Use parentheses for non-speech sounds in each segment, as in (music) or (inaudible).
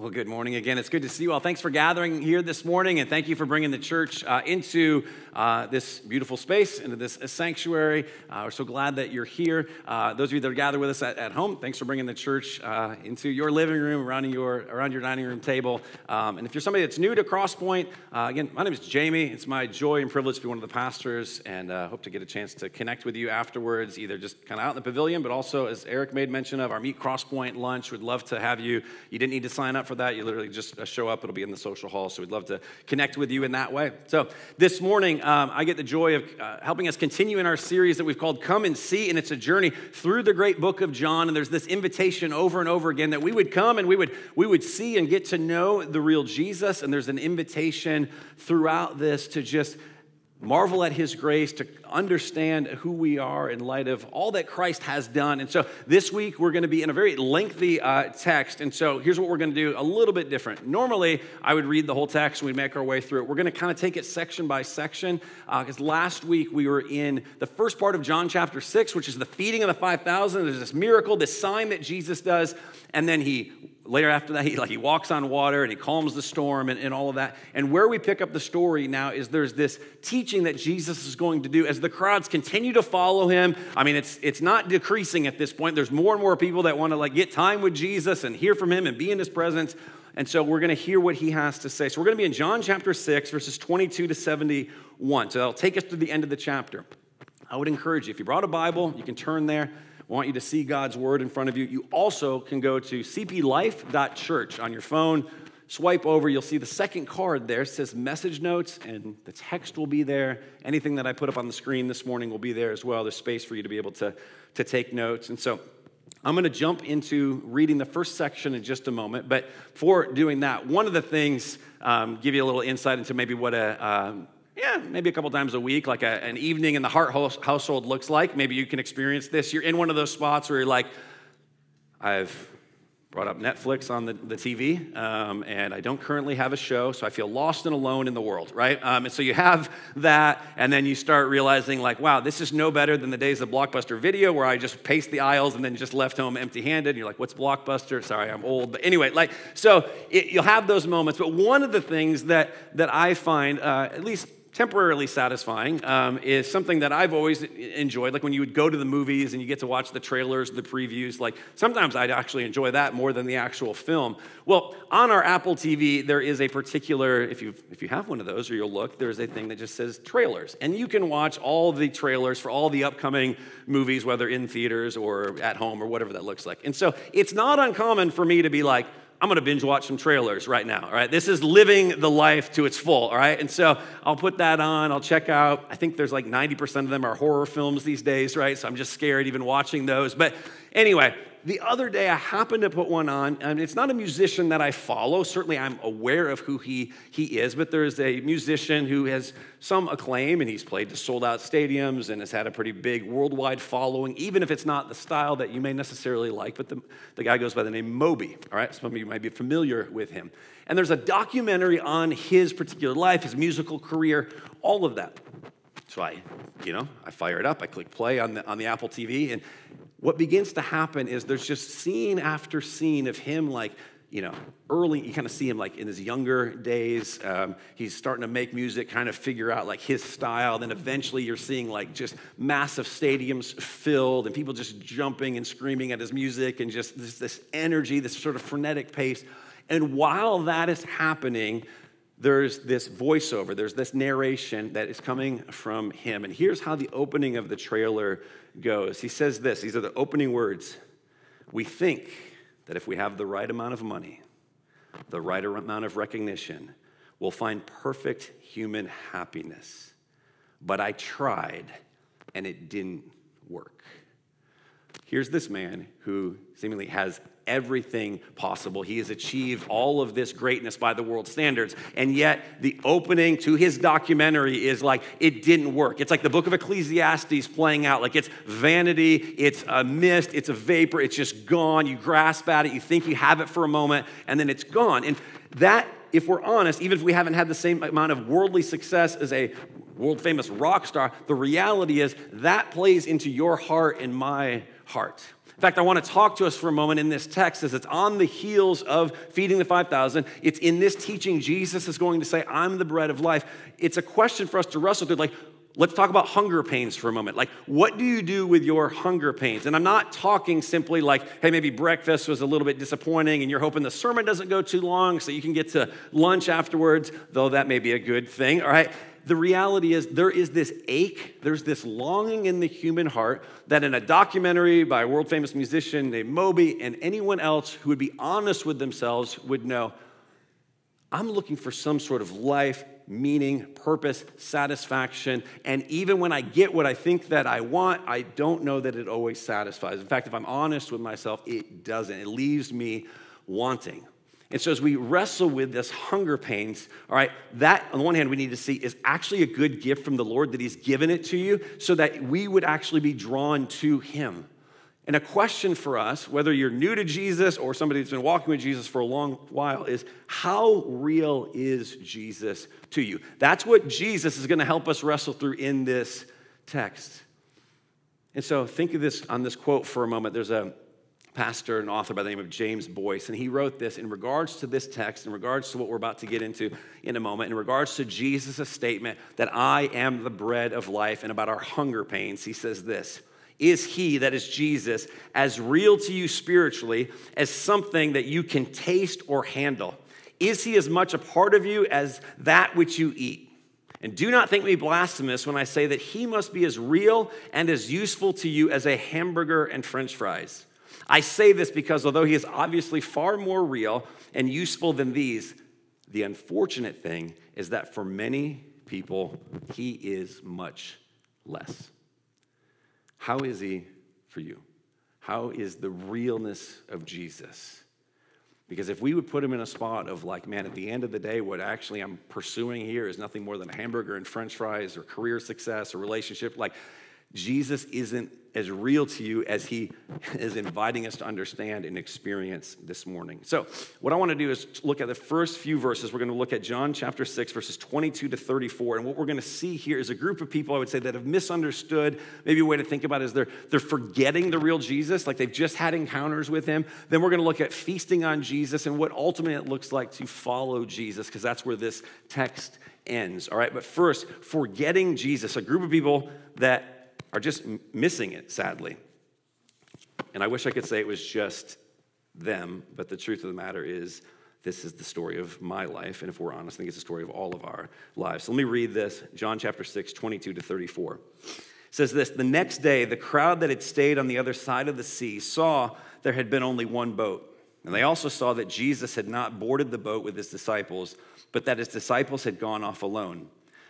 Well, good morning again. It's good to see you all. Thanks for gathering here this morning, and thank you for bringing the church uh, into uh, this beautiful space, into this sanctuary. Uh, we're so glad that you're here. Uh, those of you that are gathered with us at, at home, thanks for bringing the church uh, into your living room, around your around your dining room table. Um, and if you're somebody that's new to Crosspoint, uh, again, my name is Jamie. It's my joy and privilege to be one of the pastors, and hope to get a chance to connect with you afterwards, either just kind of out in the pavilion, but also as Eric made mention of our Meet Crosspoint lunch. We'd love to have you. You didn't need to sign up for that. You literally just uh, show up. It'll be in the social hall. So we'd love to connect with you in that way. So this morning, um, I get the joy of uh, helping us continue in our series that we've called Come and See. And it's a journey through the great book of John. And there's this invitation over and over again that we would come and we would, we would see and get to know the real Jesus. And there's an invitation throughout this to just marvel at his grace, to understand who we are in light of all that Christ has done. And so this week we're going to be in a very lengthy uh, text. And so here's what we're going to do a little bit different. Normally I would read the whole text and we'd make our way through it. We're going to kind of take it section by section because uh, last week we were in the first part of John chapter 6, which is the feeding of the 5,000. There's this miracle, this sign that Jesus does. And then he later after that, he, like, he walks on water and he calms the storm and, and all of that. And where we pick up the story now is there's this teaching that Jesus is going to do as the crowds continue to follow him. I mean, it's, it's not decreasing at this point. There's more and more people that want to like get time with Jesus and hear from him and be in his presence. And so we're going to hear what he has to say. So we're going to be in John chapter 6, verses 22 to 71. So that'll take us to the end of the chapter. I would encourage you, if you brought a Bible, you can turn there. Want you to see God's word in front of you. You also can go to cplife.church on your phone. Swipe over, you'll see the second card there. It says message notes, and the text will be there. Anything that I put up on the screen this morning will be there as well. There's space for you to be able to, to take notes. And so I'm going to jump into reading the first section in just a moment. But for doing that, one of the things, um, give you a little insight into maybe what a um, yeah, maybe a couple times a week, like a, an evening in the Hart household looks like. Maybe you can experience this. You're in one of those spots where you're like, I've brought up Netflix on the, the TV, um, and I don't currently have a show, so I feel lost and alone in the world, right? Um, and so you have that, and then you start realizing, like, wow, this is no better than the days of Blockbuster Video, where I just paced the aisles and then just left home empty handed. And you're like, what's Blockbuster? Sorry, I'm old. But anyway, like, so it, you'll have those moments. But one of the things that, that I find, uh, at least temporarily satisfying um, is something that I've always enjoyed. Like when you would go to the movies and you get to watch the trailers, the previews, like sometimes I'd actually enjoy that more than the actual film. Well, on our Apple TV, there is a particular, if you if you have one of those or you'll look, there's a thing that just says trailers. And you can watch all the trailers for all the upcoming movies, whether in theaters or at home or whatever that looks like. And so it's not uncommon for me to be like, I'm gonna binge watch some trailers right now, all right? This is living the life to its full, all right? And so I'll put that on, I'll check out. I think there's like 90% of them are horror films these days, right? So I'm just scared even watching those. But anyway, the other day I happened to put one on, and it's not a musician that I follow. Certainly I'm aware of who he, he is, but there's a musician who has some acclaim, and he's played to sold out stadiums and has had a pretty big worldwide following, even if it's not the style that you may necessarily like. But the, the guy goes by the name Moby, all right? Some of you might be familiar with him. And there's a documentary on his particular life, his musical career, all of that. So I, you know, I fire it up, I click play on the, on the Apple TV, and what begins to happen is there's just scene after scene of him like you know early you kind of see him like in his younger days. Um, he's starting to make music kind of figure out like his style. Then eventually you're seeing like just massive stadiums filled and people just jumping and screaming at his music and just this, this energy this sort of frenetic pace. And while that is happening there's this voiceover, there's this narration that is coming from him. And here's how the opening of the trailer goes. He says this these are the opening words. We think that if we have the right amount of money, the right amount of recognition, we'll find perfect human happiness. But I tried and it didn't work. Here's this man who seemingly has everything possible. He has achieved all of this greatness by the world standards. And yet, the opening to his documentary is like, it didn't work. It's like the book of Ecclesiastes playing out. Like, it's vanity, it's a mist, it's a vapor, it's just gone. You grasp at it, you think you have it for a moment, and then it's gone. And that, if we're honest, even if we haven't had the same amount of worldly success as a world famous rock star, the reality is that plays into your heart and my heart. In fact, I want to talk to us for a moment in this text as it's on the heels of feeding the 5,000. It's in this teaching, Jesus is going to say, I'm the bread of life. It's a question for us to wrestle through. Like, let's talk about hunger pains for a moment. Like, what do you do with your hunger pains? And I'm not talking simply like, hey, maybe breakfast was a little bit disappointing and you're hoping the sermon doesn't go too long so you can get to lunch afterwards, though that may be a good thing, all right? The reality is there is this ache, there's this longing in the human heart that in a documentary by a world famous musician named Moby and anyone else who would be honest with themselves would know I'm looking for some sort of life, meaning, purpose, satisfaction. And even when I get what I think that I want, I don't know that it always satisfies. In fact, if I'm honest with myself, it doesn't. It leaves me wanting. And so, as we wrestle with this hunger pains, all right, that on the one hand we need to see is actually a good gift from the Lord that He's given it to you so that we would actually be drawn to Him. And a question for us, whether you're new to Jesus or somebody that's been walking with Jesus for a long while, is how real is Jesus to you? That's what Jesus is going to help us wrestle through in this text. And so, think of this on this quote for a moment. There's a pastor and author by the name of James Boice, and he wrote this in regards to this text, in regards to what we're about to get into in a moment, in regards to Jesus' statement that I am the bread of life, and about our hunger pains. He says this Is he, that is Jesus, as real to you spiritually as something that you can taste or handle? Is he as much a part of you as that which you eat? And do not think me blasphemous when I say that he must be as real and as useful to you as a hamburger and french fries. I say this because although he is obviously far more real and useful than these, the unfortunate thing is that for many people, he is much less. How is he for you? How is the realness of Jesus? Because if we would put him in a spot of like, man, at the end of the day, what actually I'm pursuing here is nothing more than a hamburger and french fries or career success or relationship, like Jesus isn't as real to you as he (laughs) is inviting us to understand and experience this morning. So, what I want to do is look at the first few verses. We're going to look at John chapter 6, verses 22 to 34. And what we're going to see here is a group of people, I would say, that have misunderstood. Maybe a way to think about it is they're, they're forgetting the real Jesus, like they've just had encounters with him. Then we're going to look at feasting on Jesus and what ultimately it looks like to follow Jesus, because that's where this text ends. All right, but first, forgetting Jesus, a group of people that are just missing it, sadly. And I wish I could say it was just them, but the truth of the matter is, this is the story of my life. And if we're honest, I think it's the story of all of our lives. So let me read this John chapter 6, 22 to 34. It says this The next day, the crowd that had stayed on the other side of the sea saw there had been only one boat. And they also saw that Jesus had not boarded the boat with his disciples, but that his disciples had gone off alone.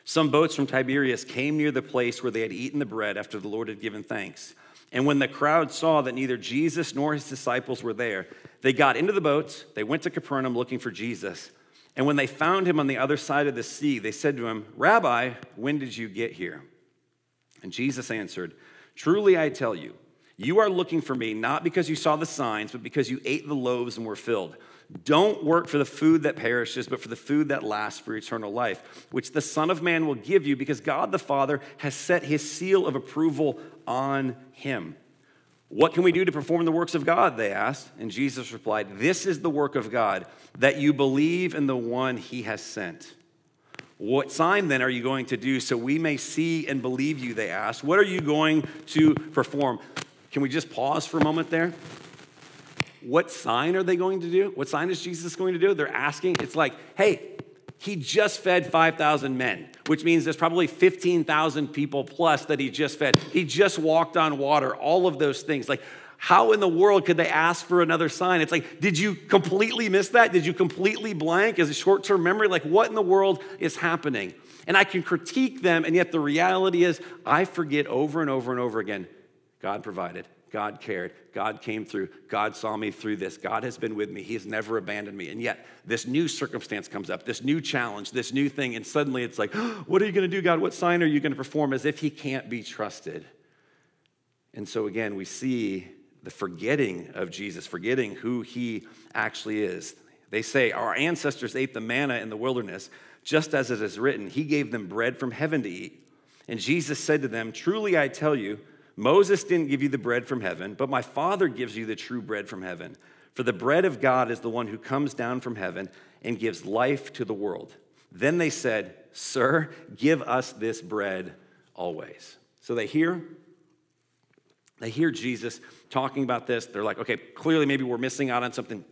Some boats from Tiberias came near the place where they had eaten the bread after the Lord had given thanks. And when the crowd saw that neither Jesus nor his disciples were there, they got into the boats, they went to Capernaum looking for Jesus. And when they found him on the other side of the sea, they said to him, Rabbi, when did you get here? And Jesus answered, Truly I tell you, you are looking for me not because you saw the signs, but because you ate the loaves and were filled. Don't work for the food that perishes, but for the food that lasts for eternal life, which the Son of Man will give you because God the Father has set his seal of approval on him. What can we do to perform the works of God? They asked. And Jesus replied, This is the work of God, that you believe in the one he has sent. What sign then are you going to do so we may see and believe you? They asked. What are you going to perform? Can we just pause for a moment there? What sign are they going to do? What sign is Jesus going to do? They're asking. It's like, hey, he just fed 5,000 men, which means there's probably 15,000 people plus that he just fed. He just walked on water, all of those things. Like, how in the world could they ask for another sign? It's like, did you completely miss that? Did you completely blank as a short term memory? Like, what in the world is happening? And I can critique them, and yet the reality is, I forget over and over and over again God provided. God cared. God came through. God saw me through this. God has been with me. He has never abandoned me. And yet, this new circumstance comes up, this new challenge, this new thing. And suddenly it's like, (gasps) what are you going to do, God? What sign are you going to perform? As if He can't be trusted. And so, again, we see the forgetting of Jesus, forgetting who He actually is. They say, Our ancestors ate the manna in the wilderness, just as it is written, He gave them bread from heaven to eat. And Jesus said to them, Truly I tell you, Moses didn't give you the bread from heaven, but my Father gives you the true bread from heaven. For the bread of God is the one who comes down from heaven and gives life to the world. Then they said, Sir, give us this bread always. So they hear, they hear Jesus talking about this. They're like, okay, clearly maybe we're missing out on something.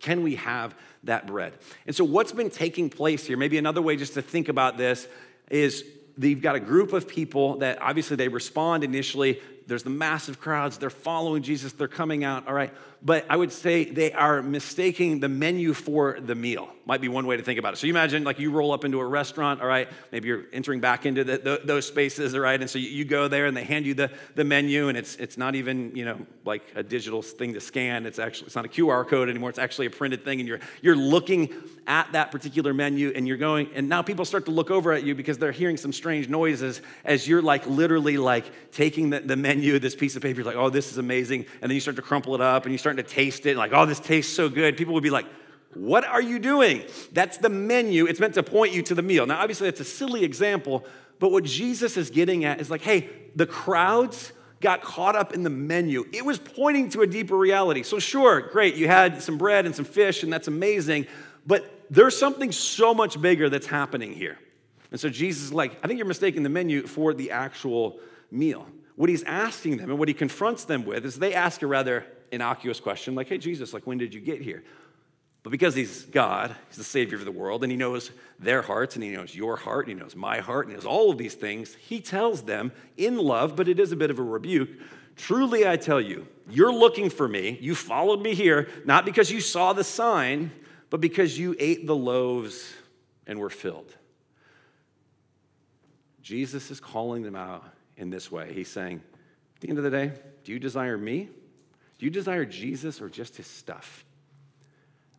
Can we have that bread? And so what's been taking place here, maybe another way just to think about this is you've got a group of people that obviously they respond initially there's the massive crowds they're following jesus they're coming out all right but I would say they are mistaking the menu for the meal. Might be one way to think about it. So you imagine like you roll up into a restaurant, all right? Maybe you're entering back into the, the, those spaces, all right? And so you, go there and they hand you the, the menu, and it's it's not even you know like a digital thing to scan. It's actually it's not a QR code anymore. It's actually a printed thing, and you're you're looking at that particular menu, and you're going. And now people start to look over at you because they're hearing some strange noises as you're like literally like taking the, the menu, this piece of paper, you're like, oh, this is amazing, and then you start to crumple it up, and you start starting to taste it, like, oh, this tastes so good, people would be like, what are you doing? That's the menu. It's meant to point you to the meal. Now, obviously, that's a silly example, but what Jesus is getting at is like, hey, the crowds got caught up in the menu. It was pointing to a deeper reality. So, sure, great, you had some bread and some fish, and that's amazing, but there's something so much bigger that's happening here. And so, Jesus is like, I think you're mistaking the menu for the actual meal. What he's asking them and what he confronts them with is they ask a rather innocuous question like, hey, Jesus, like, when did you get here? But because he's God, he's the Savior of the world, and he knows their hearts, and he knows your heart, and he knows my heart, and he knows all of these things, he tells them in love, but it is a bit of a rebuke. Truly, I tell you, you're looking for me. You followed me here, not because you saw the sign, but because you ate the loaves and were filled. Jesus is calling them out in this way. He's saying, At the end of the day, do you desire me? Do you desire Jesus or just his stuff?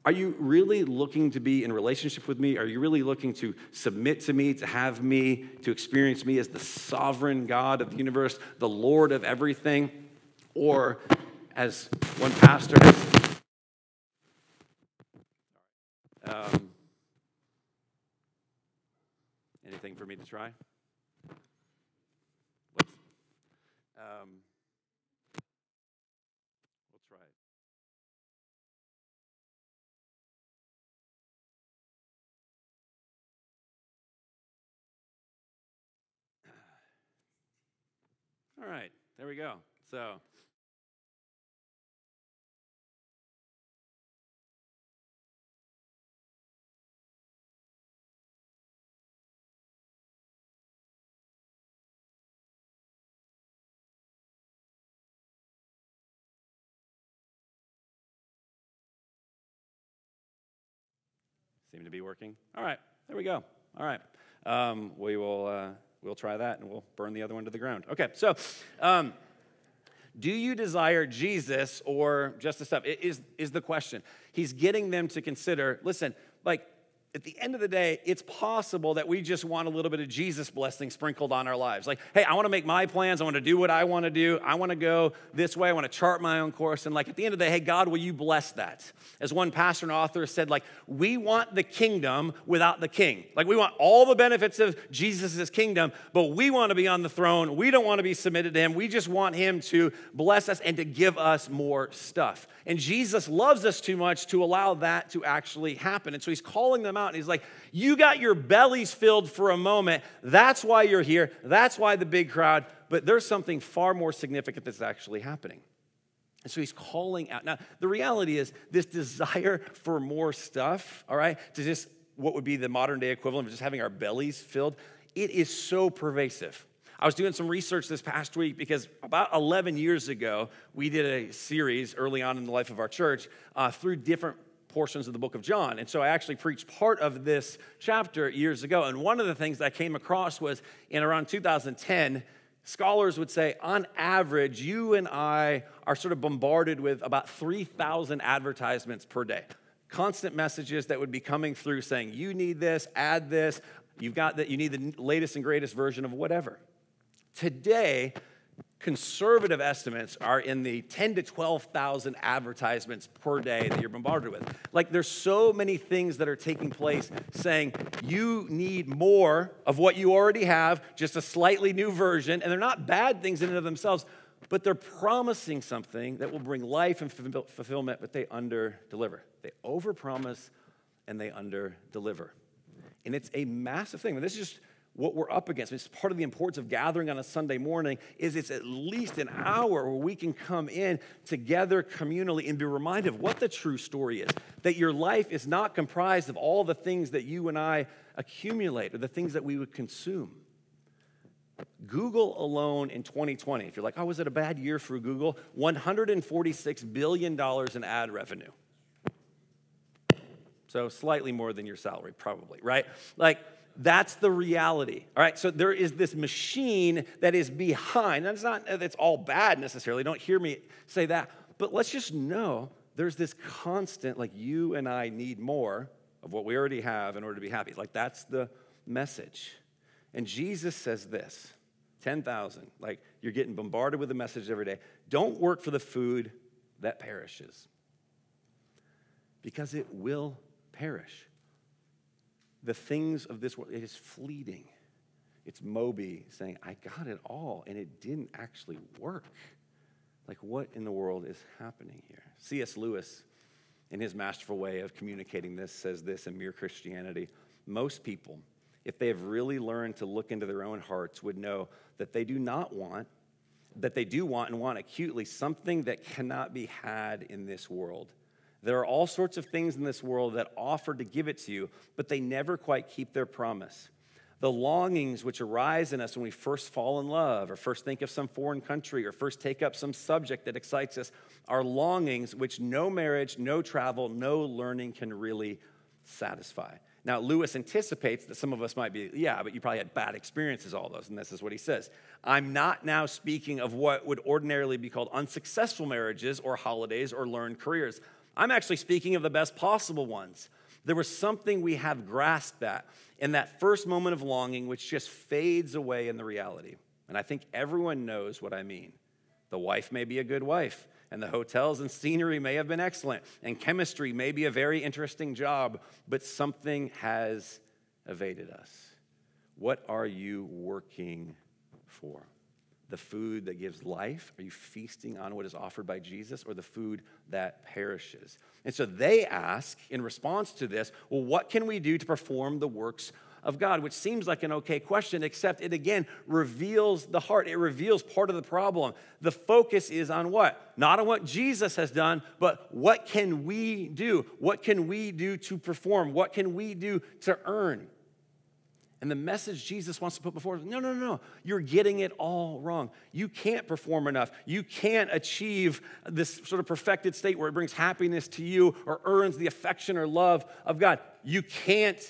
Are you really looking to be in relationship with me? Are you really looking to submit to me, to have me, to experience me as the sovereign God of the universe, the Lord of everything? Or, as one pastor. Um, anything for me to try? Um, All right, there we go. So. Seem to be working. All right, there we go. All right, um, we will. Uh, we'll try that and we'll burn the other one to the ground. Okay, so um, do you desire Jesus or just the stuff? Is, is the question. He's getting them to consider listen, like at the end of the day, it's possible that we just want a little bit of Jesus blessing sprinkled on our lives. Like, hey, I want to make my plans. I want to do what I want to do. I want to go this way. I want to chart my own course. And like at the end of the day, hey, God, will you bless that? As one pastor and author said, like, we want the kingdom without the king. Like, we want all the benefits of Jesus' kingdom, but we want to be on the throne. We don't want to be submitted to him. We just want him to bless us and to give us more stuff. And Jesus loves us too much to allow that to actually happen. And so he's calling them out and he's like, You got your bellies filled for a moment. That's why you're here. That's why the big crowd. But there's something far more significant that's actually happening. And so he's calling out. Now, the reality is, this desire for more stuff, all right, to just what would be the modern day equivalent of just having our bellies filled, it is so pervasive. I was doing some research this past week because about 11 years ago, we did a series early on in the life of our church uh, through different portions of the book of John. And so I actually preached part of this chapter years ago. And one of the things that I came across was in around 2010, scholars would say on average, you and I are sort of bombarded with about 3,000 advertisements per day. Constant messages that would be coming through saying, you need this, add this, you've got that, you need the latest and greatest version of whatever. Today, conservative estimates are in the 10 to 12,000 advertisements per day that you're bombarded with. Like there's so many things that are taking place saying you need more of what you already have, just a slightly new version, and they're not bad things in and of themselves, but they're promising something that will bring life and fulfillment, but they under deliver. They overpromise and they under deliver. And it's a massive thing. And this is just what we're up against. It's part of the importance of gathering on a Sunday morning is it's at least an hour where we can come in together communally and be reminded of what the true story is. That your life is not comprised of all the things that you and I accumulate or the things that we would consume. Google alone in 2020, if you're like, oh, was it a bad year for Google? $146 billion in ad revenue. So slightly more than your salary, probably, right? Like, that's the reality. All right, so there is this machine that is behind. That's not it's all bad necessarily. Don't hear me say that. But let's just know there's this constant, like you and I need more of what we already have in order to be happy. Like that's the message. And Jesus says this 10,000. Like you're getting bombarded with the message every day. Don't work for the food that perishes because it will perish the things of this world, it is fleeting. It's Moby saying, I got it all, and it didn't actually work. Like, what in the world is happening here? C.S. Lewis, in his masterful way of communicating this, says this in Mere Christianity Most people, if they have really learned to look into their own hearts, would know that they do not want, that they do want and want acutely something that cannot be had in this world there are all sorts of things in this world that offer to give it to you, but they never quite keep their promise. The longings which arise in us when we first fall in love, or first think of some foreign country, or first take up some subject that excites us, are longings which no marriage, no travel, no learning can really satisfy. Now, Lewis anticipates that some of us might be, yeah, but you probably had bad experiences, all those. And this is what he says I'm not now speaking of what would ordinarily be called unsuccessful marriages or holidays or learned careers. I'm actually speaking of the best possible ones. There was something we have grasped at in that first moment of longing, which just fades away in the reality. And I think everyone knows what I mean. The wife may be a good wife, and the hotels and scenery may have been excellent, and chemistry may be a very interesting job, but something has evaded us. What are you working for? The food that gives life? Are you feasting on what is offered by Jesus or the food that perishes? And so they ask in response to this, well, what can we do to perform the works of God? Which seems like an okay question, except it again reveals the heart. It reveals part of the problem. The focus is on what? Not on what Jesus has done, but what can we do? What can we do to perform? What can we do to earn? And the message Jesus wants to put before us no, no, no, you're getting it all wrong. You can't perform enough. You can't achieve this sort of perfected state where it brings happiness to you or earns the affection or love of God. You can't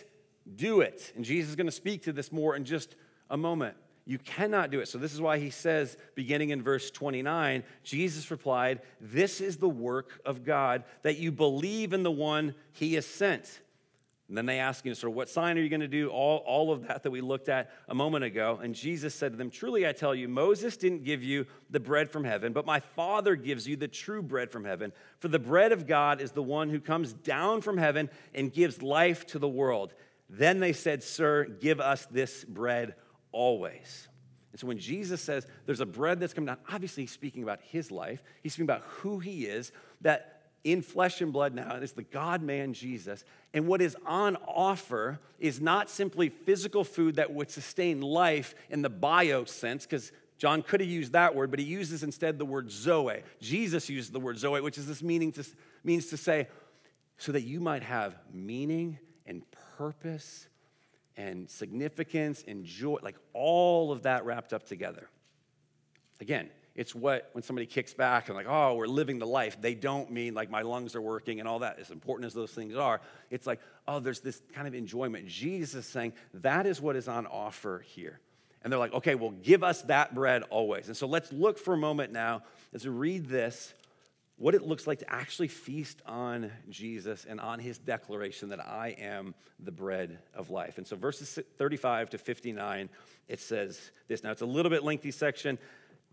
do it. And Jesus is going to speak to this more in just a moment. You cannot do it. So, this is why he says, beginning in verse 29, Jesus replied, This is the work of God, that you believe in the one he has sent. And then they ask sort of, what sign are you going to do? All, all of that that we looked at a moment ago. And Jesus said to them, Truly I tell you, Moses didn't give you the bread from heaven, but my Father gives you the true bread from heaven. For the bread of God is the one who comes down from heaven and gives life to the world. Then they said, Sir, give us this bread always. And so when Jesus says there's a bread that's coming down, obviously he's speaking about his life. He's speaking about who he is, that in flesh and blood now. And It is the God man Jesus. And what is on offer is not simply physical food that would sustain life in the bio sense, because John could have used that word, but he uses instead the word zoe. Jesus uses the word zoe, which is this meaning to, means to say, so that you might have meaning and purpose and significance and joy, like all of that wrapped up together. Again, it's what, when somebody kicks back and like, oh, we're living the life, they don't mean like my lungs are working and all that, as important as those things are. It's like, oh, there's this kind of enjoyment. Jesus saying that is what is on offer here. And they're like, okay, well, give us that bread always. And so let's look for a moment now as we read this, what it looks like to actually feast on Jesus and on his declaration that I am the bread of life. And so verses 35 to 59, it says this. Now, it's a little bit lengthy section.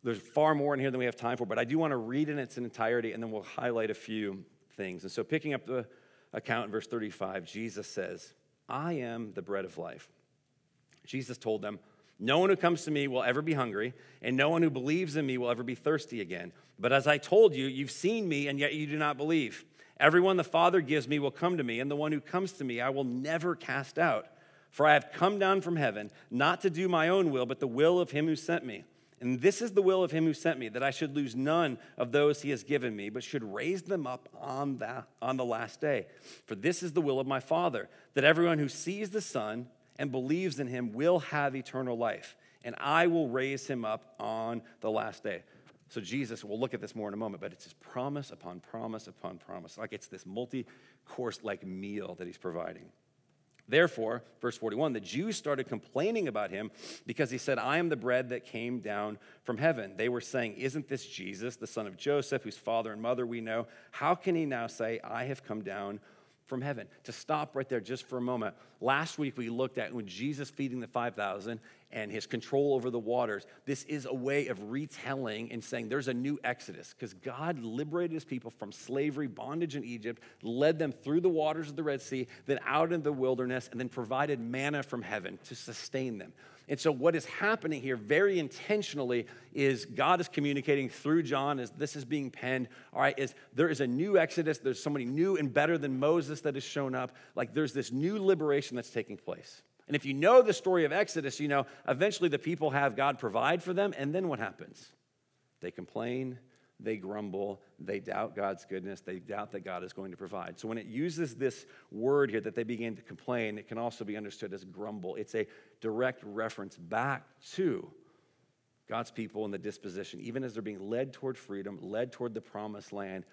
There's far more in here than we have time for, but I do want to read in its entirety and then we'll highlight a few things. And so, picking up the account in verse 35, Jesus says, I am the bread of life. Jesus told them, No one who comes to me will ever be hungry, and no one who believes in me will ever be thirsty again. But as I told you, you've seen me, and yet you do not believe. Everyone the Father gives me will come to me, and the one who comes to me I will never cast out. For I have come down from heaven, not to do my own will, but the will of him who sent me. And this is the will of him who sent me, that I should lose none of those he has given me, but should raise them up on, that, on the last day. For this is the will of my Father, that everyone who sees the Son and believes in him will have eternal life, and I will raise him up on the last day. So, Jesus, we'll look at this more in a moment, but it's his promise upon promise upon promise. Like it's this multi course like meal that he's providing. Therefore, verse 41, the Jews started complaining about him because he said, I am the bread that came down from heaven. They were saying, Isn't this Jesus, the son of Joseph, whose father and mother we know? How can he now say, I have come down from heaven? To stop right there just for a moment, last week we looked at when Jesus feeding the 5,000 and his control over the waters. This is a way of retelling and saying there's a new exodus because God liberated his people from slavery, bondage in Egypt, led them through the waters of the Red Sea, then out in the wilderness, and then provided manna from heaven to sustain them. And so, what is happening here very intentionally is God is communicating through John as this is being penned. All right, is there is a new exodus. There's somebody new and better than Moses that has shown up. Like there's this new liberation that's taking place. And if you know the story of Exodus, you know eventually the people have God provide for them, and then what happens? They complain, they grumble, they doubt God's goodness, they doubt that God is going to provide. So when it uses this word here that they begin to complain, it can also be understood as grumble. It's a direct reference back to God's people and the disposition. Even as they're being led toward freedom, led toward the promised land,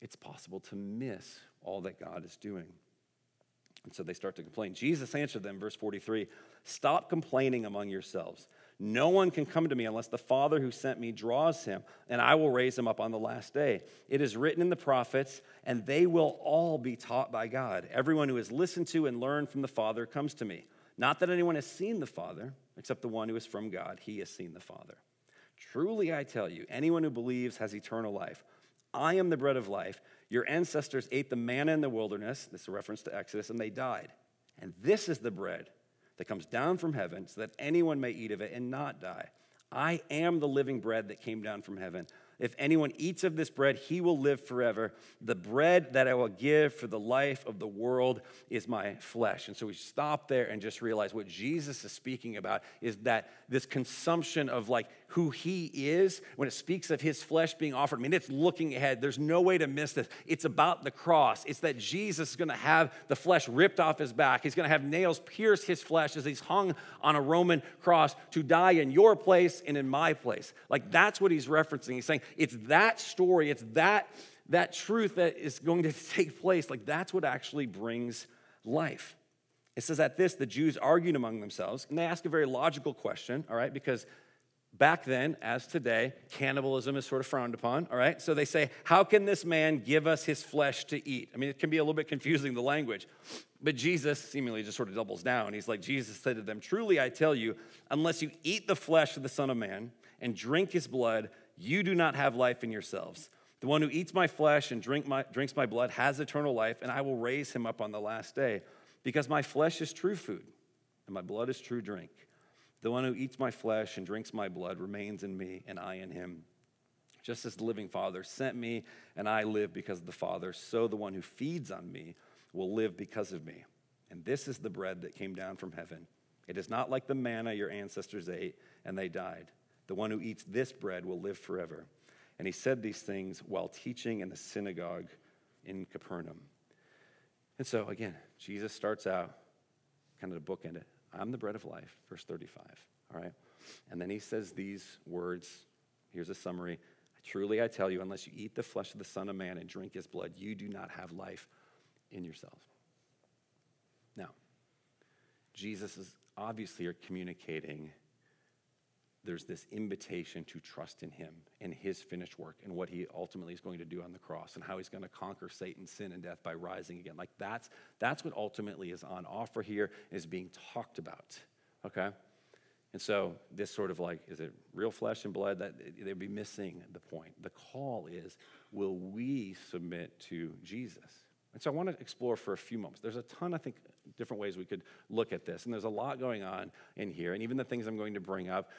it's possible to miss all that God is doing. And so they start to complain. Jesus answered them, verse 43 Stop complaining among yourselves. No one can come to me unless the Father who sent me draws him, and I will raise him up on the last day. It is written in the prophets, and they will all be taught by God. Everyone who has listened to and learned from the Father comes to me. Not that anyone has seen the Father, except the one who is from God. He has seen the Father. Truly, I tell you, anyone who believes has eternal life. I am the bread of life. Your ancestors ate the manna in the wilderness, this is a reference to Exodus, and they died. And this is the bread that comes down from heaven so that anyone may eat of it and not die. I am the living bread that came down from heaven. If anyone eats of this bread, he will live forever. The bread that I will give for the life of the world is my flesh. And so we stop there and just realize what Jesus is speaking about is that this consumption of like who he is, when it speaks of his flesh being offered, I mean, it's looking ahead. There's no way to miss this. It's about the cross. It's that Jesus is going to have the flesh ripped off his back. He's going to have nails pierce his flesh as he's hung on a Roman cross to die in your place and in my place. Like that's what he's referencing. He's saying it's that story, it's that, that truth that is going to (laughs) take place. Like that's what actually brings life. It says at this, the Jews argued among themselves, and they ask a very logical question, all right, because back then, as today, cannibalism is sort of frowned upon, all right? So they say, How can this man give us his flesh to eat? I mean, it can be a little bit confusing, the language. But Jesus seemingly just sort of doubles down. He's like, Jesus said to them, Truly I tell you, unless you eat the flesh of the Son of Man and drink his blood, you do not have life in yourselves. The one who eats my flesh and drink my, drinks my blood has eternal life, and I will raise him up on the last day, because my flesh is true food, and my blood is true drink. The one who eats my flesh and drinks my blood remains in me, and I in him. Just as the living Father sent me, and I live because of the Father, so the one who feeds on me will live because of me. And this is the bread that came down from heaven. It is not like the manna your ancestors ate, and they died. The one who eats this bread will live forever. And he said these things while teaching in the synagogue in Capernaum. And so, again, Jesus starts out kind of to bookend it. I'm the bread of life, verse 35. All right? And then he says these words. Here's a summary. Truly I tell you, unless you eat the flesh of the Son of Man and drink his blood, you do not have life in yourselves. Now, Jesus is obviously communicating there's this invitation to trust in him and his finished work and what he ultimately is going to do on the cross and how he's going to conquer Satan, sin, and death by rising again. Like that's that's what ultimately is on offer here is being talked about. Okay? And so this sort of like, is it real flesh and blood? That they'd be missing the point. The call is, will we submit to Jesus? And so I want to explore for a few moments. There's a ton, I think, different ways we could look at this. And there's a lot going on in here. And even the things I'm going to bring up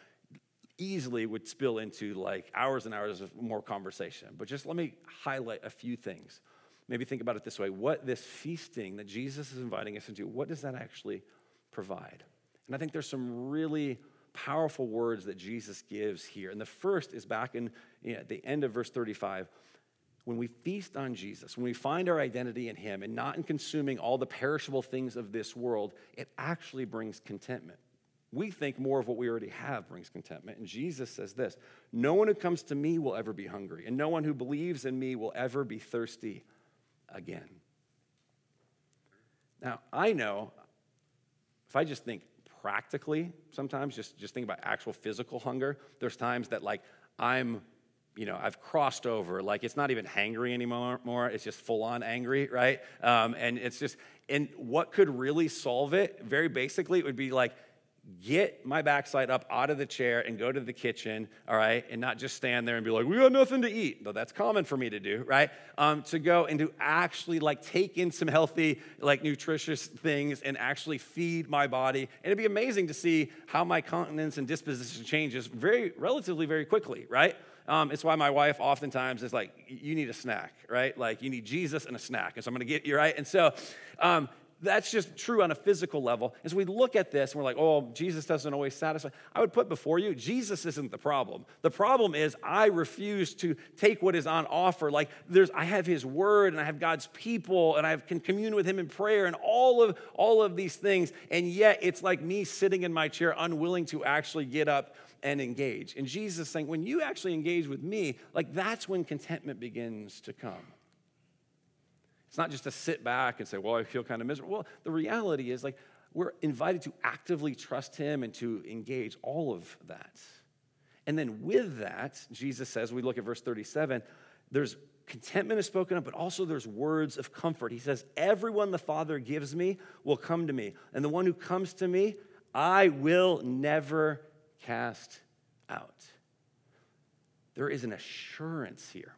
easily would spill into like hours and hours of more conversation. But just let me highlight a few things. Maybe think about it this way what this feasting that Jesus is inviting us into, what does that actually provide? And I think there's some really powerful words that Jesus gives here. And the first is back in you know, the end of verse 35 when we feast on Jesus, when we find our identity in Him and not in consuming all the perishable things of this world, it actually brings contentment. We think more of what we already have brings contentment. And Jesus says this No one who comes to me will ever be hungry, and no one who believes in me will ever be thirsty again. Now, I know if I just think practically sometimes, just, just think about actual physical hunger, there's times that like I'm you know, I've crossed over. Like it's not even hangry anymore. More, it's just full on angry, right? Um, and it's just, and what could really solve it? Very basically, it would be like get my backside up out of the chair and go to the kitchen, all right, and not just stand there and be like, we got nothing to eat. Though that's common for me to do, right? Um, to go and to actually like take in some healthy, like nutritious things and actually feed my body. And it'd be amazing to see how my countenance and disposition changes very, relatively, very quickly, right? Um, it's why my wife oftentimes is like, you need a snack, right? Like, you need Jesus and a snack. And so I'm going to get you, right? And so um, that's just true on a physical level. As we look at this and we're like, oh, Jesus doesn't always satisfy, I would put before you, Jesus isn't the problem. The problem is I refuse to take what is on offer. Like there's, I have his word and I have God's people and I can commune with him in prayer and all of, all of these things. And yet it's like me sitting in my chair, unwilling to actually get up and engage. And Jesus saying, when you actually engage with me, like that's when contentment begins to come. It's not just to sit back and say, well, I feel kind of miserable. Well, the reality is, like, we're invited to actively trust Him and to engage all of that. And then with that, Jesus says, we look at verse 37, there's contentment is spoken of, but also there's words of comfort. He says, Everyone the Father gives me will come to me, and the one who comes to me, I will never cast out. There is an assurance here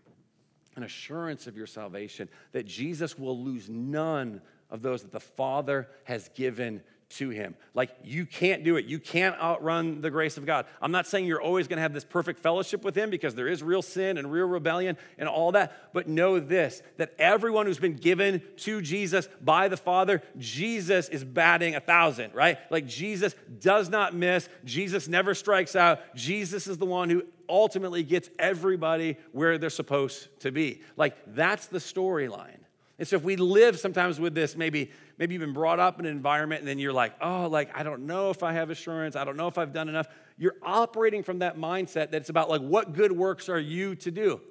an assurance of your salvation that Jesus will lose none of those that the Father has given to him. Like, you can't do it. You can't outrun the grace of God. I'm not saying you're always going to have this perfect fellowship with him because there is real sin and real rebellion and all that. But know this that everyone who's been given to Jesus by the Father, Jesus is batting a thousand, right? Like, Jesus does not miss. Jesus never strikes out. Jesus is the one who ultimately gets everybody where they're supposed to be. Like, that's the storyline. And so if we live sometimes with this, maybe, maybe you've been brought up in an environment and then you're like, oh, like, I don't know if I have assurance. I don't know if I've done enough. You're operating from that mindset that it's about like, what good works are you to do?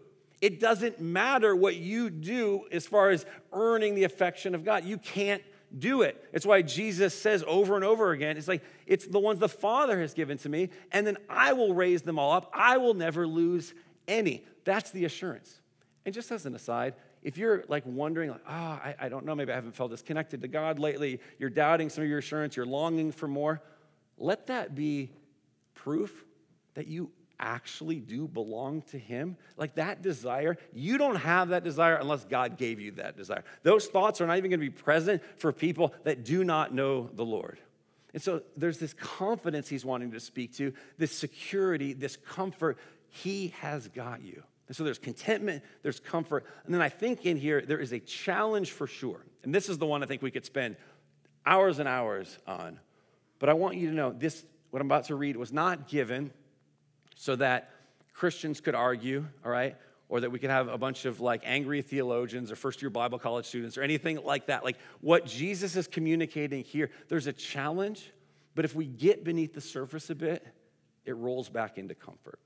It doesn't matter what you do as far as earning the affection of God. You can't do it. It's why Jesus says over and over again, it's like, it's the ones the Father has given to me, and then I will raise them all up. I will never lose any. That's the assurance. And just as an aside, if you're like wondering, like, oh, I, I don't know, maybe I haven't felt disconnected to God lately, you're doubting some of your assurance, you're longing for more, let that be proof that you actually do belong to Him. Like that desire, you don't have that desire unless God gave you that desire. Those thoughts are not even going to be present for people that do not know the Lord. And so there's this confidence He's wanting to speak to, this security, this comfort. He has got you. And so there's contentment, there's comfort. And then I think in here, there is a challenge for sure. And this is the one I think we could spend hours and hours on. But I want you to know this, what I'm about to read, was not given so that Christians could argue, all right, or that we could have a bunch of like angry theologians or first year Bible college students or anything like that. Like what Jesus is communicating here, there's a challenge, but if we get beneath the surface a bit, it rolls back into comfort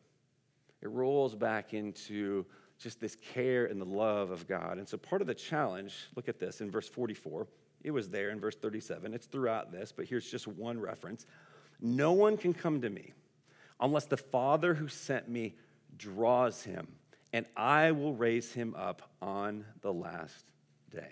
it rolls back into just this care and the love of God. And so part of the challenge, look at this in verse 44. It was there in verse 37. It's throughout this, but here's just one reference. No one can come to me unless the Father who sent me draws him, and I will raise him up on the last day.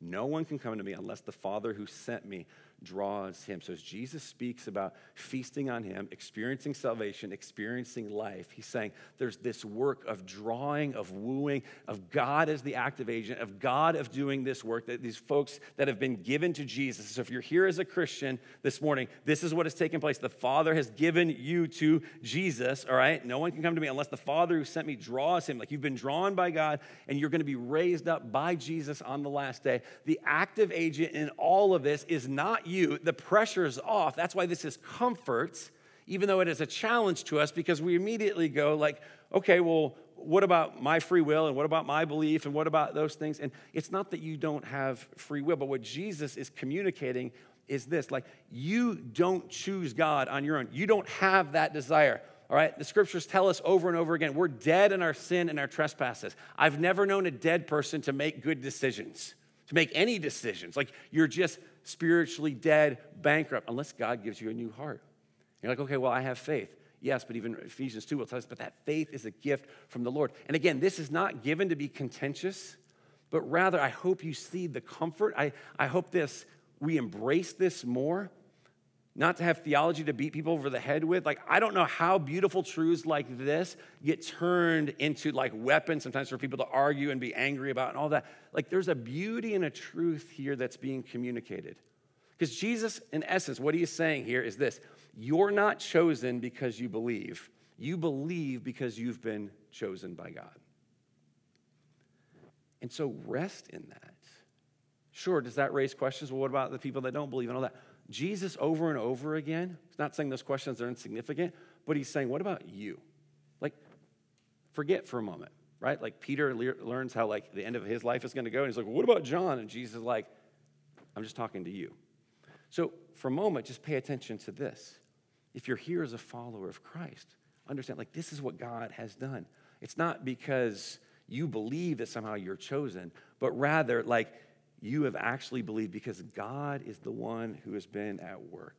No one can come to me unless the Father who sent me draws him. So as Jesus speaks about feasting on him, experiencing salvation, experiencing life, he's saying there's this work of drawing, of wooing, of God as the active agent, of God of doing this work, that these folks that have been given to Jesus. So if you're here as a Christian this morning, this is what has taken place. The Father has given you to Jesus, all right? No one can come to me unless the Father who sent me draws him. Like you've been drawn by God and you're going to be raised up by Jesus on the last day. The active agent in all of this is not you, the pressure is off. That's why this is comfort, even though it is a challenge to us because we immediately go like, okay, well, what about my free will and what about my belief and what about those things? And it's not that you don't have free will, but what Jesus is communicating is this like, you don't choose God on your own. You don't have that desire. All right, the scriptures tell us over and over again we're dead in our sin and our trespasses. I've never known a dead person to make good decisions, to make any decisions. Like, you're just spiritually dead, bankrupt, unless God gives you a new heart. You're like, okay, well, I have faith. Yes, but even Ephesians 2 will tell us, but that faith is a gift from the Lord. And again, this is not given to be contentious, but rather, I hope you see the comfort. I, I hope this, we embrace this more, not to have theology to beat people over the head with. Like, I don't know how beautiful truths like this get turned into like weapons sometimes for people to argue and be angry about and all that. Like, there's a beauty and a truth here that's being communicated. Because Jesus, in essence, what he is saying here is this you're not chosen because you believe, you believe because you've been chosen by God. And so rest in that. Sure, does that raise questions? Well, what about the people that don't believe and all that? Jesus, over and over again, he's not saying those questions are insignificant, but he's saying, what about you? Like, forget for a moment, right? Like, Peter le- learns how, like, the end of his life is going to go, and he's like, what about John? And Jesus is like, I'm just talking to you. So, for a moment, just pay attention to this. If you're here as a follower of Christ, understand, like, this is what God has done. It's not because you believe that somehow you're chosen, but rather, like, you have actually believed because God is the one who has been at work.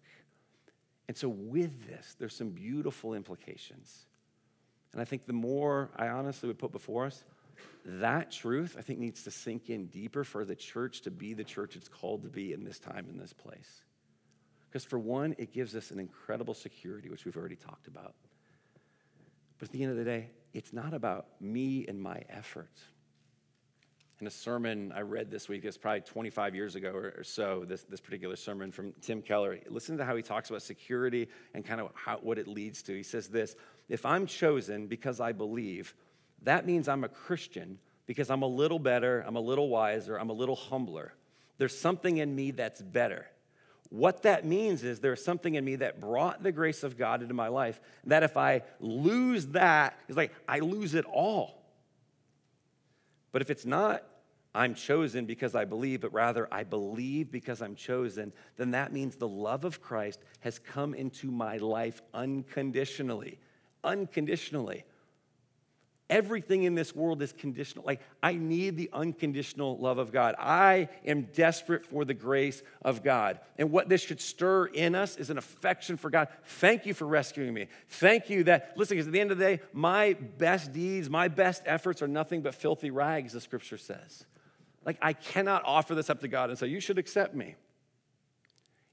And so, with this, there's some beautiful implications. And I think the more I honestly would put before us, that truth, I think, needs to sink in deeper for the church to be the church it's called to be in this time, in this place. Because, for one, it gives us an incredible security, which we've already talked about. But at the end of the day, it's not about me and my efforts. In a sermon I read this week, it's probably 25 years ago or, so, this, this particular sermon from Tim Keller. Listen to how he talks about security and kind of how, what it leads to. He says this If I'm chosen because I believe, that means I'm a Christian because I'm a little better, I'm a little wiser, I'm a little humbler. There's something in me that's better. What that means is there's something in me that brought the grace of God into my life. That if I lose that, it's like I lose it all. But if it's not, I'm chosen because I believe, but rather I believe because I'm chosen, then that means the love of Christ has come into my life unconditionally. Unconditionally. Everything in this world is conditional. Like, I need the unconditional love of God. I am desperate for the grace of God. And what this should stir in us is an affection for God. Thank you for rescuing me. Thank you that, listen, because at the end of the day, my best deeds, my best efforts are nothing but filthy rags, the scripture says. Like, I cannot offer this up to God and say, you should accept me.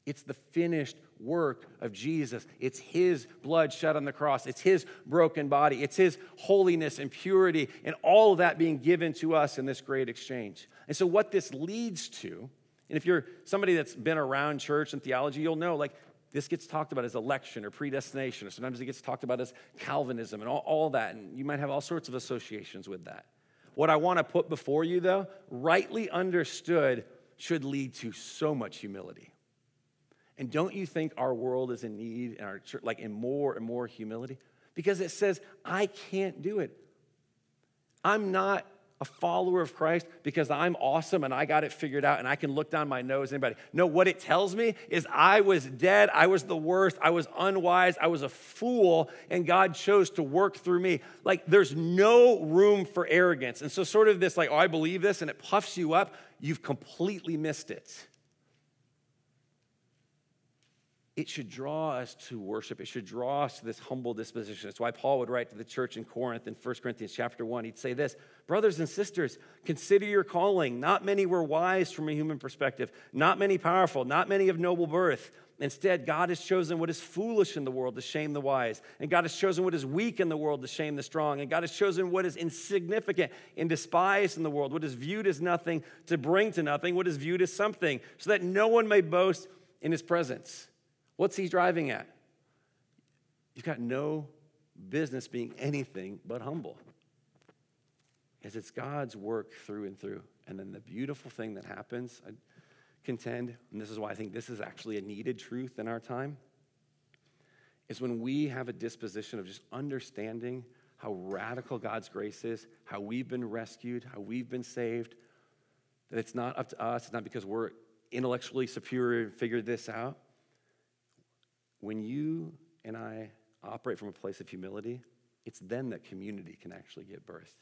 It's the finished work of Jesus. It's His blood shed on the cross. It's His broken body. It's His holiness and purity and all of that being given to us in this great exchange. And so, what this leads to, and if you're somebody that's been around church and theology, you'll know like this gets talked about as election or predestination, or sometimes it gets talked about as Calvinism and all, all that. And you might have all sorts of associations with that. What I want to put before you, though, rightly understood, should lead to so much humility. And don't you think our world is in need, and our church, like in more and more humility? Because it says, I can't do it. I'm not a follower of Christ because I'm awesome and I got it figured out and I can look down my nose anybody. No, what it tells me is I was dead, I was the worst, I was unwise, I was a fool, and God chose to work through me. Like there's no room for arrogance. And so sort of this like, oh, I believe this and it puffs you up, you've completely missed it. It should draw us to worship. It should draw us to this humble disposition. That's why Paul would write to the church in Corinth in 1 Corinthians chapter 1. He'd say this Brothers and sisters, consider your calling. Not many were wise from a human perspective, not many powerful, not many of noble birth. Instead, God has chosen what is foolish in the world to shame the wise. And God has chosen what is weak in the world to shame the strong. And God has chosen what is insignificant and despised in the world, what is viewed as nothing to bring to nothing, what is viewed as something, so that no one may boast in his presence. What's he driving at? You've got no business being anything but humble. As it's God's work through and through. And then the beautiful thing that happens, I contend, and this is why I think this is actually a needed truth in our time, is when we have a disposition of just understanding how radical God's grace is, how we've been rescued, how we've been saved, that it's not up to us, it's not because we're intellectually superior and figured this out, when you and I operate from a place of humility, it's then that community can actually get birthed.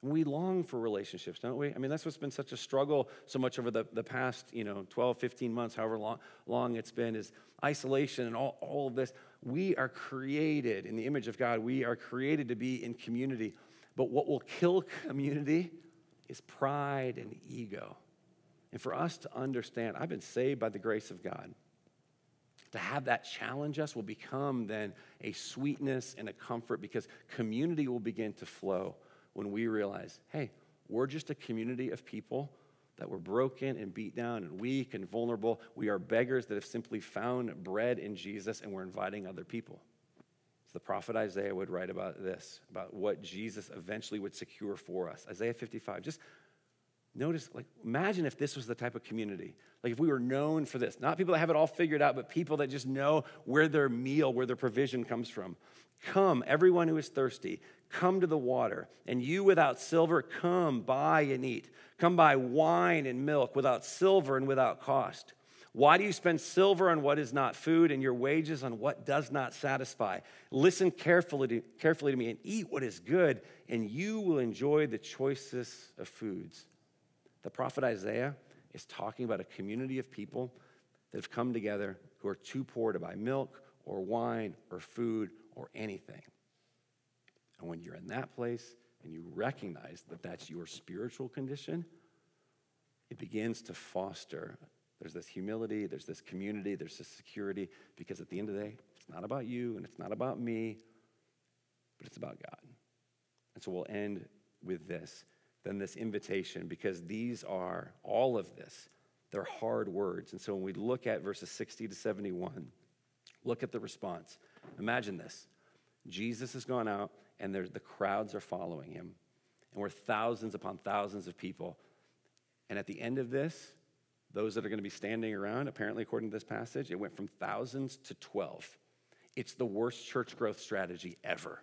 We long for relationships, don't we? I mean, that's what's been such a struggle so much over the, the past, you know, 12, 15 months, however long, long it's been, is isolation and all, all of this. We are created in the image of God. We are created to be in community. But what will kill community is pride and ego. And for us to understand, I've been saved by the grace of God to have that challenge us will become then a sweetness and a comfort because community will begin to flow when we realize, hey, we're just a community of people that were broken and beat down and weak and vulnerable. We are beggars that have simply found bread in Jesus and we're inviting other people. So the prophet Isaiah would write about this, about what Jesus eventually would secure for us. Isaiah 55. Just Notice, like, imagine if this was the type of community. Like, if we were known for this, not people that have it all figured out, but people that just know where their meal, where their provision comes from. Come, everyone who is thirsty, come to the water. And you without silver, come buy and eat. Come buy wine and milk without silver and without cost. Why do you spend silver on what is not food and your wages on what does not satisfy? Listen carefully to, carefully to me and eat what is good, and you will enjoy the choicest of foods. The prophet Isaiah is talking about a community of people that have come together who are too poor to buy milk or wine or food or anything. And when you're in that place and you recognize that that's your spiritual condition, it begins to foster. There's this humility, there's this community, there's this security, because at the end of the day, it's not about you and it's not about me, but it's about God. And so we'll end with this than this invitation because these are, all of this, they're hard words. And so when we look at verses 60 to 71, look at the response. Imagine this Jesus has gone out and the crowds are following him, and we're thousands upon thousands of people. And at the end of this, those that are going to be standing around, apparently, according to this passage, it went from thousands to 12. It's the worst church growth strategy ever.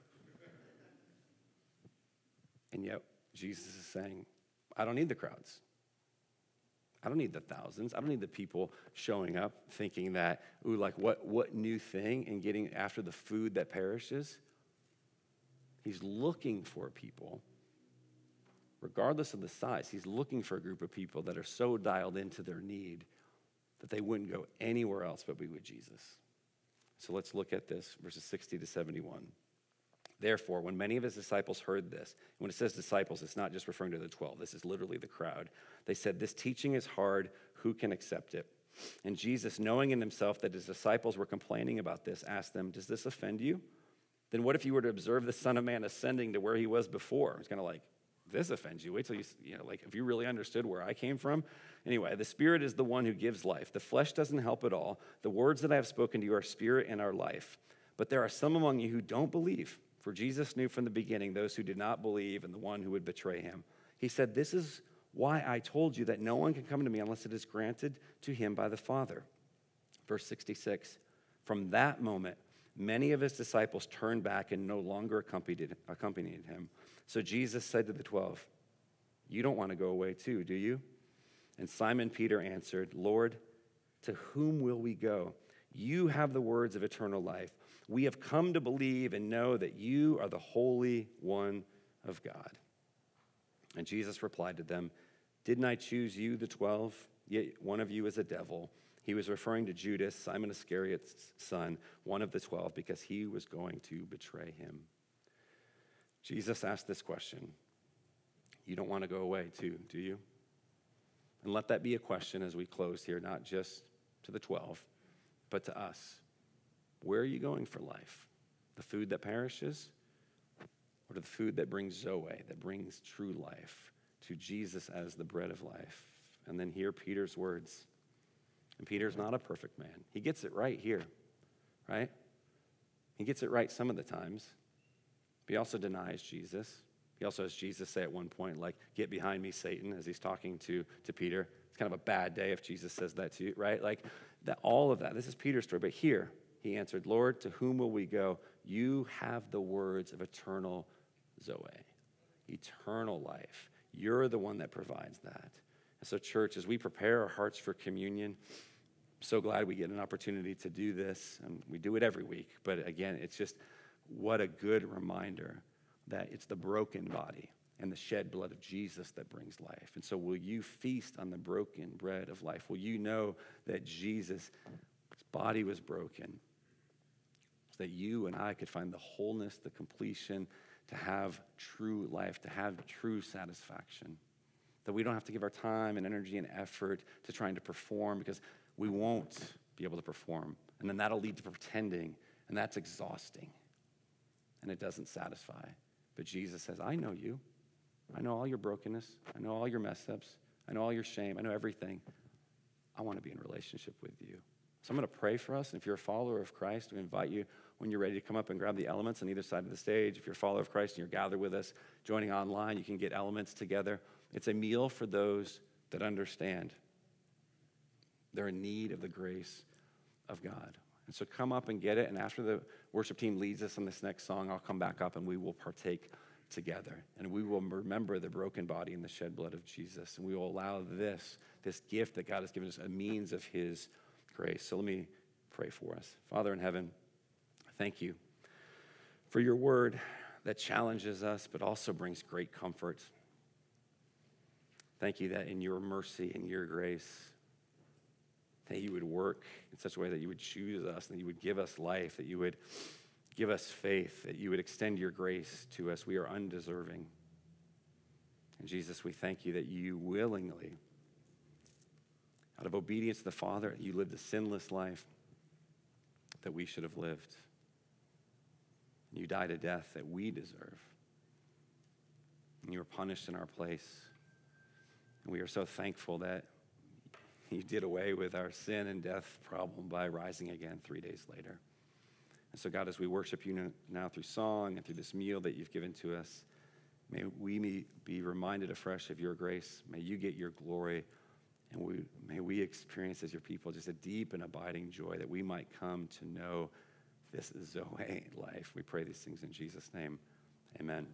And yet, Jesus is saying, I don't need the crowds. I don't need the thousands. I don't need the people showing up thinking that, ooh, like what, what new thing and getting after the food that perishes. He's looking for people, regardless of the size, he's looking for a group of people that are so dialed into their need that they wouldn't go anywhere else but be with Jesus. So let's look at this, verses 60 to 71. Therefore, when many of his disciples heard this, when it says disciples, it's not just referring to the 12, this is literally the crowd. They said, This teaching is hard. Who can accept it? And Jesus, knowing in himself that his disciples were complaining about this, asked them, Does this offend you? Then what if you were to observe the Son of Man ascending to where he was before? It's kind of like, this offends you. Wait till you, you know, like, if you really understood where I came from. Anyway, the Spirit is the one who gives life. The flesh doesn't help at all. The words that I have spoken to you are spirit and are life. But there are some among you who don't believe. For Jesus knew from the beginning those who did not believe and the one who would betray him. He said, This is why I told you that no one can come to me unless it is granted to him by the Father. Verse 66 From that moment, many of his disciples turned back and no longer accompanied, accompanied him. So Jesus said to the twelve, You don't want to go away too, do you? And Simon Peter answered, Lord, to whom will we go? You have the words of eternal life. We have come to believe and know that you are the Holy One of God. And Jesus replied to them, Didn't I choose you, the twelve? yet one of you is a devil. He was referring to Judas, Simon Iscariot's son, one of the twelve, because he was going to betray him. Jesus asked this question You don't want to go away, too, do you? And let that be a question as we close here, not just to the 12, but to us. Where are you going for life? The food that perishes? Or to the food that brings Zoe, that brings true life, to Jesus as the bread of life? And then hear Peter's words. And Peter's not a perfect man. He gets it right here, right? He gets it right some of the times. But he also denies Jesus. He also has Jesus say at one point, like, get behind me, Satan, as he's talking to, to Peter. It's kind of a bad day if Jesus says that to you, right? Like, that, all of that. This is Peter's story. But here, he answered, Lord, to whom will we go? You have the words of eternal Zoe, eternal life. You're the one that provides that. And so, church, as we prepare our hearts for communion, I'm so glad we get an opportunity to do this. And we do it every week. But again, it's just what a good reminder that it's the broken body and the shed blood of Jesus that brings life. And so, will you feast on the broken bread of life? Will you know that Jesus' body was broken so that you and I could find the wholeness, the completion, to have true life, to have true satisfaction? That we don't have to give our time and energy and effort to trying to perform because we won't be able to perform. And then that'll lead to pretending, and that's exhausting and it doesn't satisfy. But Jesus says, I know you. I know all your brokenness. I know all your mess ups. I know all your shame. I know everything. I want to be in relationship with you. So I'm going to pray for us. And if you're a follower of Christ, we invite you when you're ready to come up and grab the elements on either side of the stage. If you're a follower of Christ and you're gathered with us, joining online, you can get elements together. It's a meal for those that understand they're in need of the grace of God. And so come up and get it. And after the worship team leads us on this next song, I'll come back up and we will partake together. And we will remember the broken body and the shed blood of Jesus. And we will allow this, this gift that God has given us, a means of his So let me pray for us. Father in heaven, thank you for your word that challenges us, but also brings great comfort. Thank you that in your mercy and your grace, that you would work in such a way that you would choose us, that you would give us life, that you would give us faith, that you would extend your grace to us. We are undeserving. And Jesus, we thank you that you willingly, out of obedience to the Father, you lived a sinless life that we should have lived. You died a death that we deserve. And you were punished in our place. And we are so thankful that you did away with our sin and death problem by rising again three days later. And so, God, as we worship you now through song and through this meal that you've given to us, may we be reminded afresh of your grace. May you get your glory. And we, may we experience as your people just a deep and abiding joy that we might come to know this Zoe life. We pray these things in Jesus' name. Amen.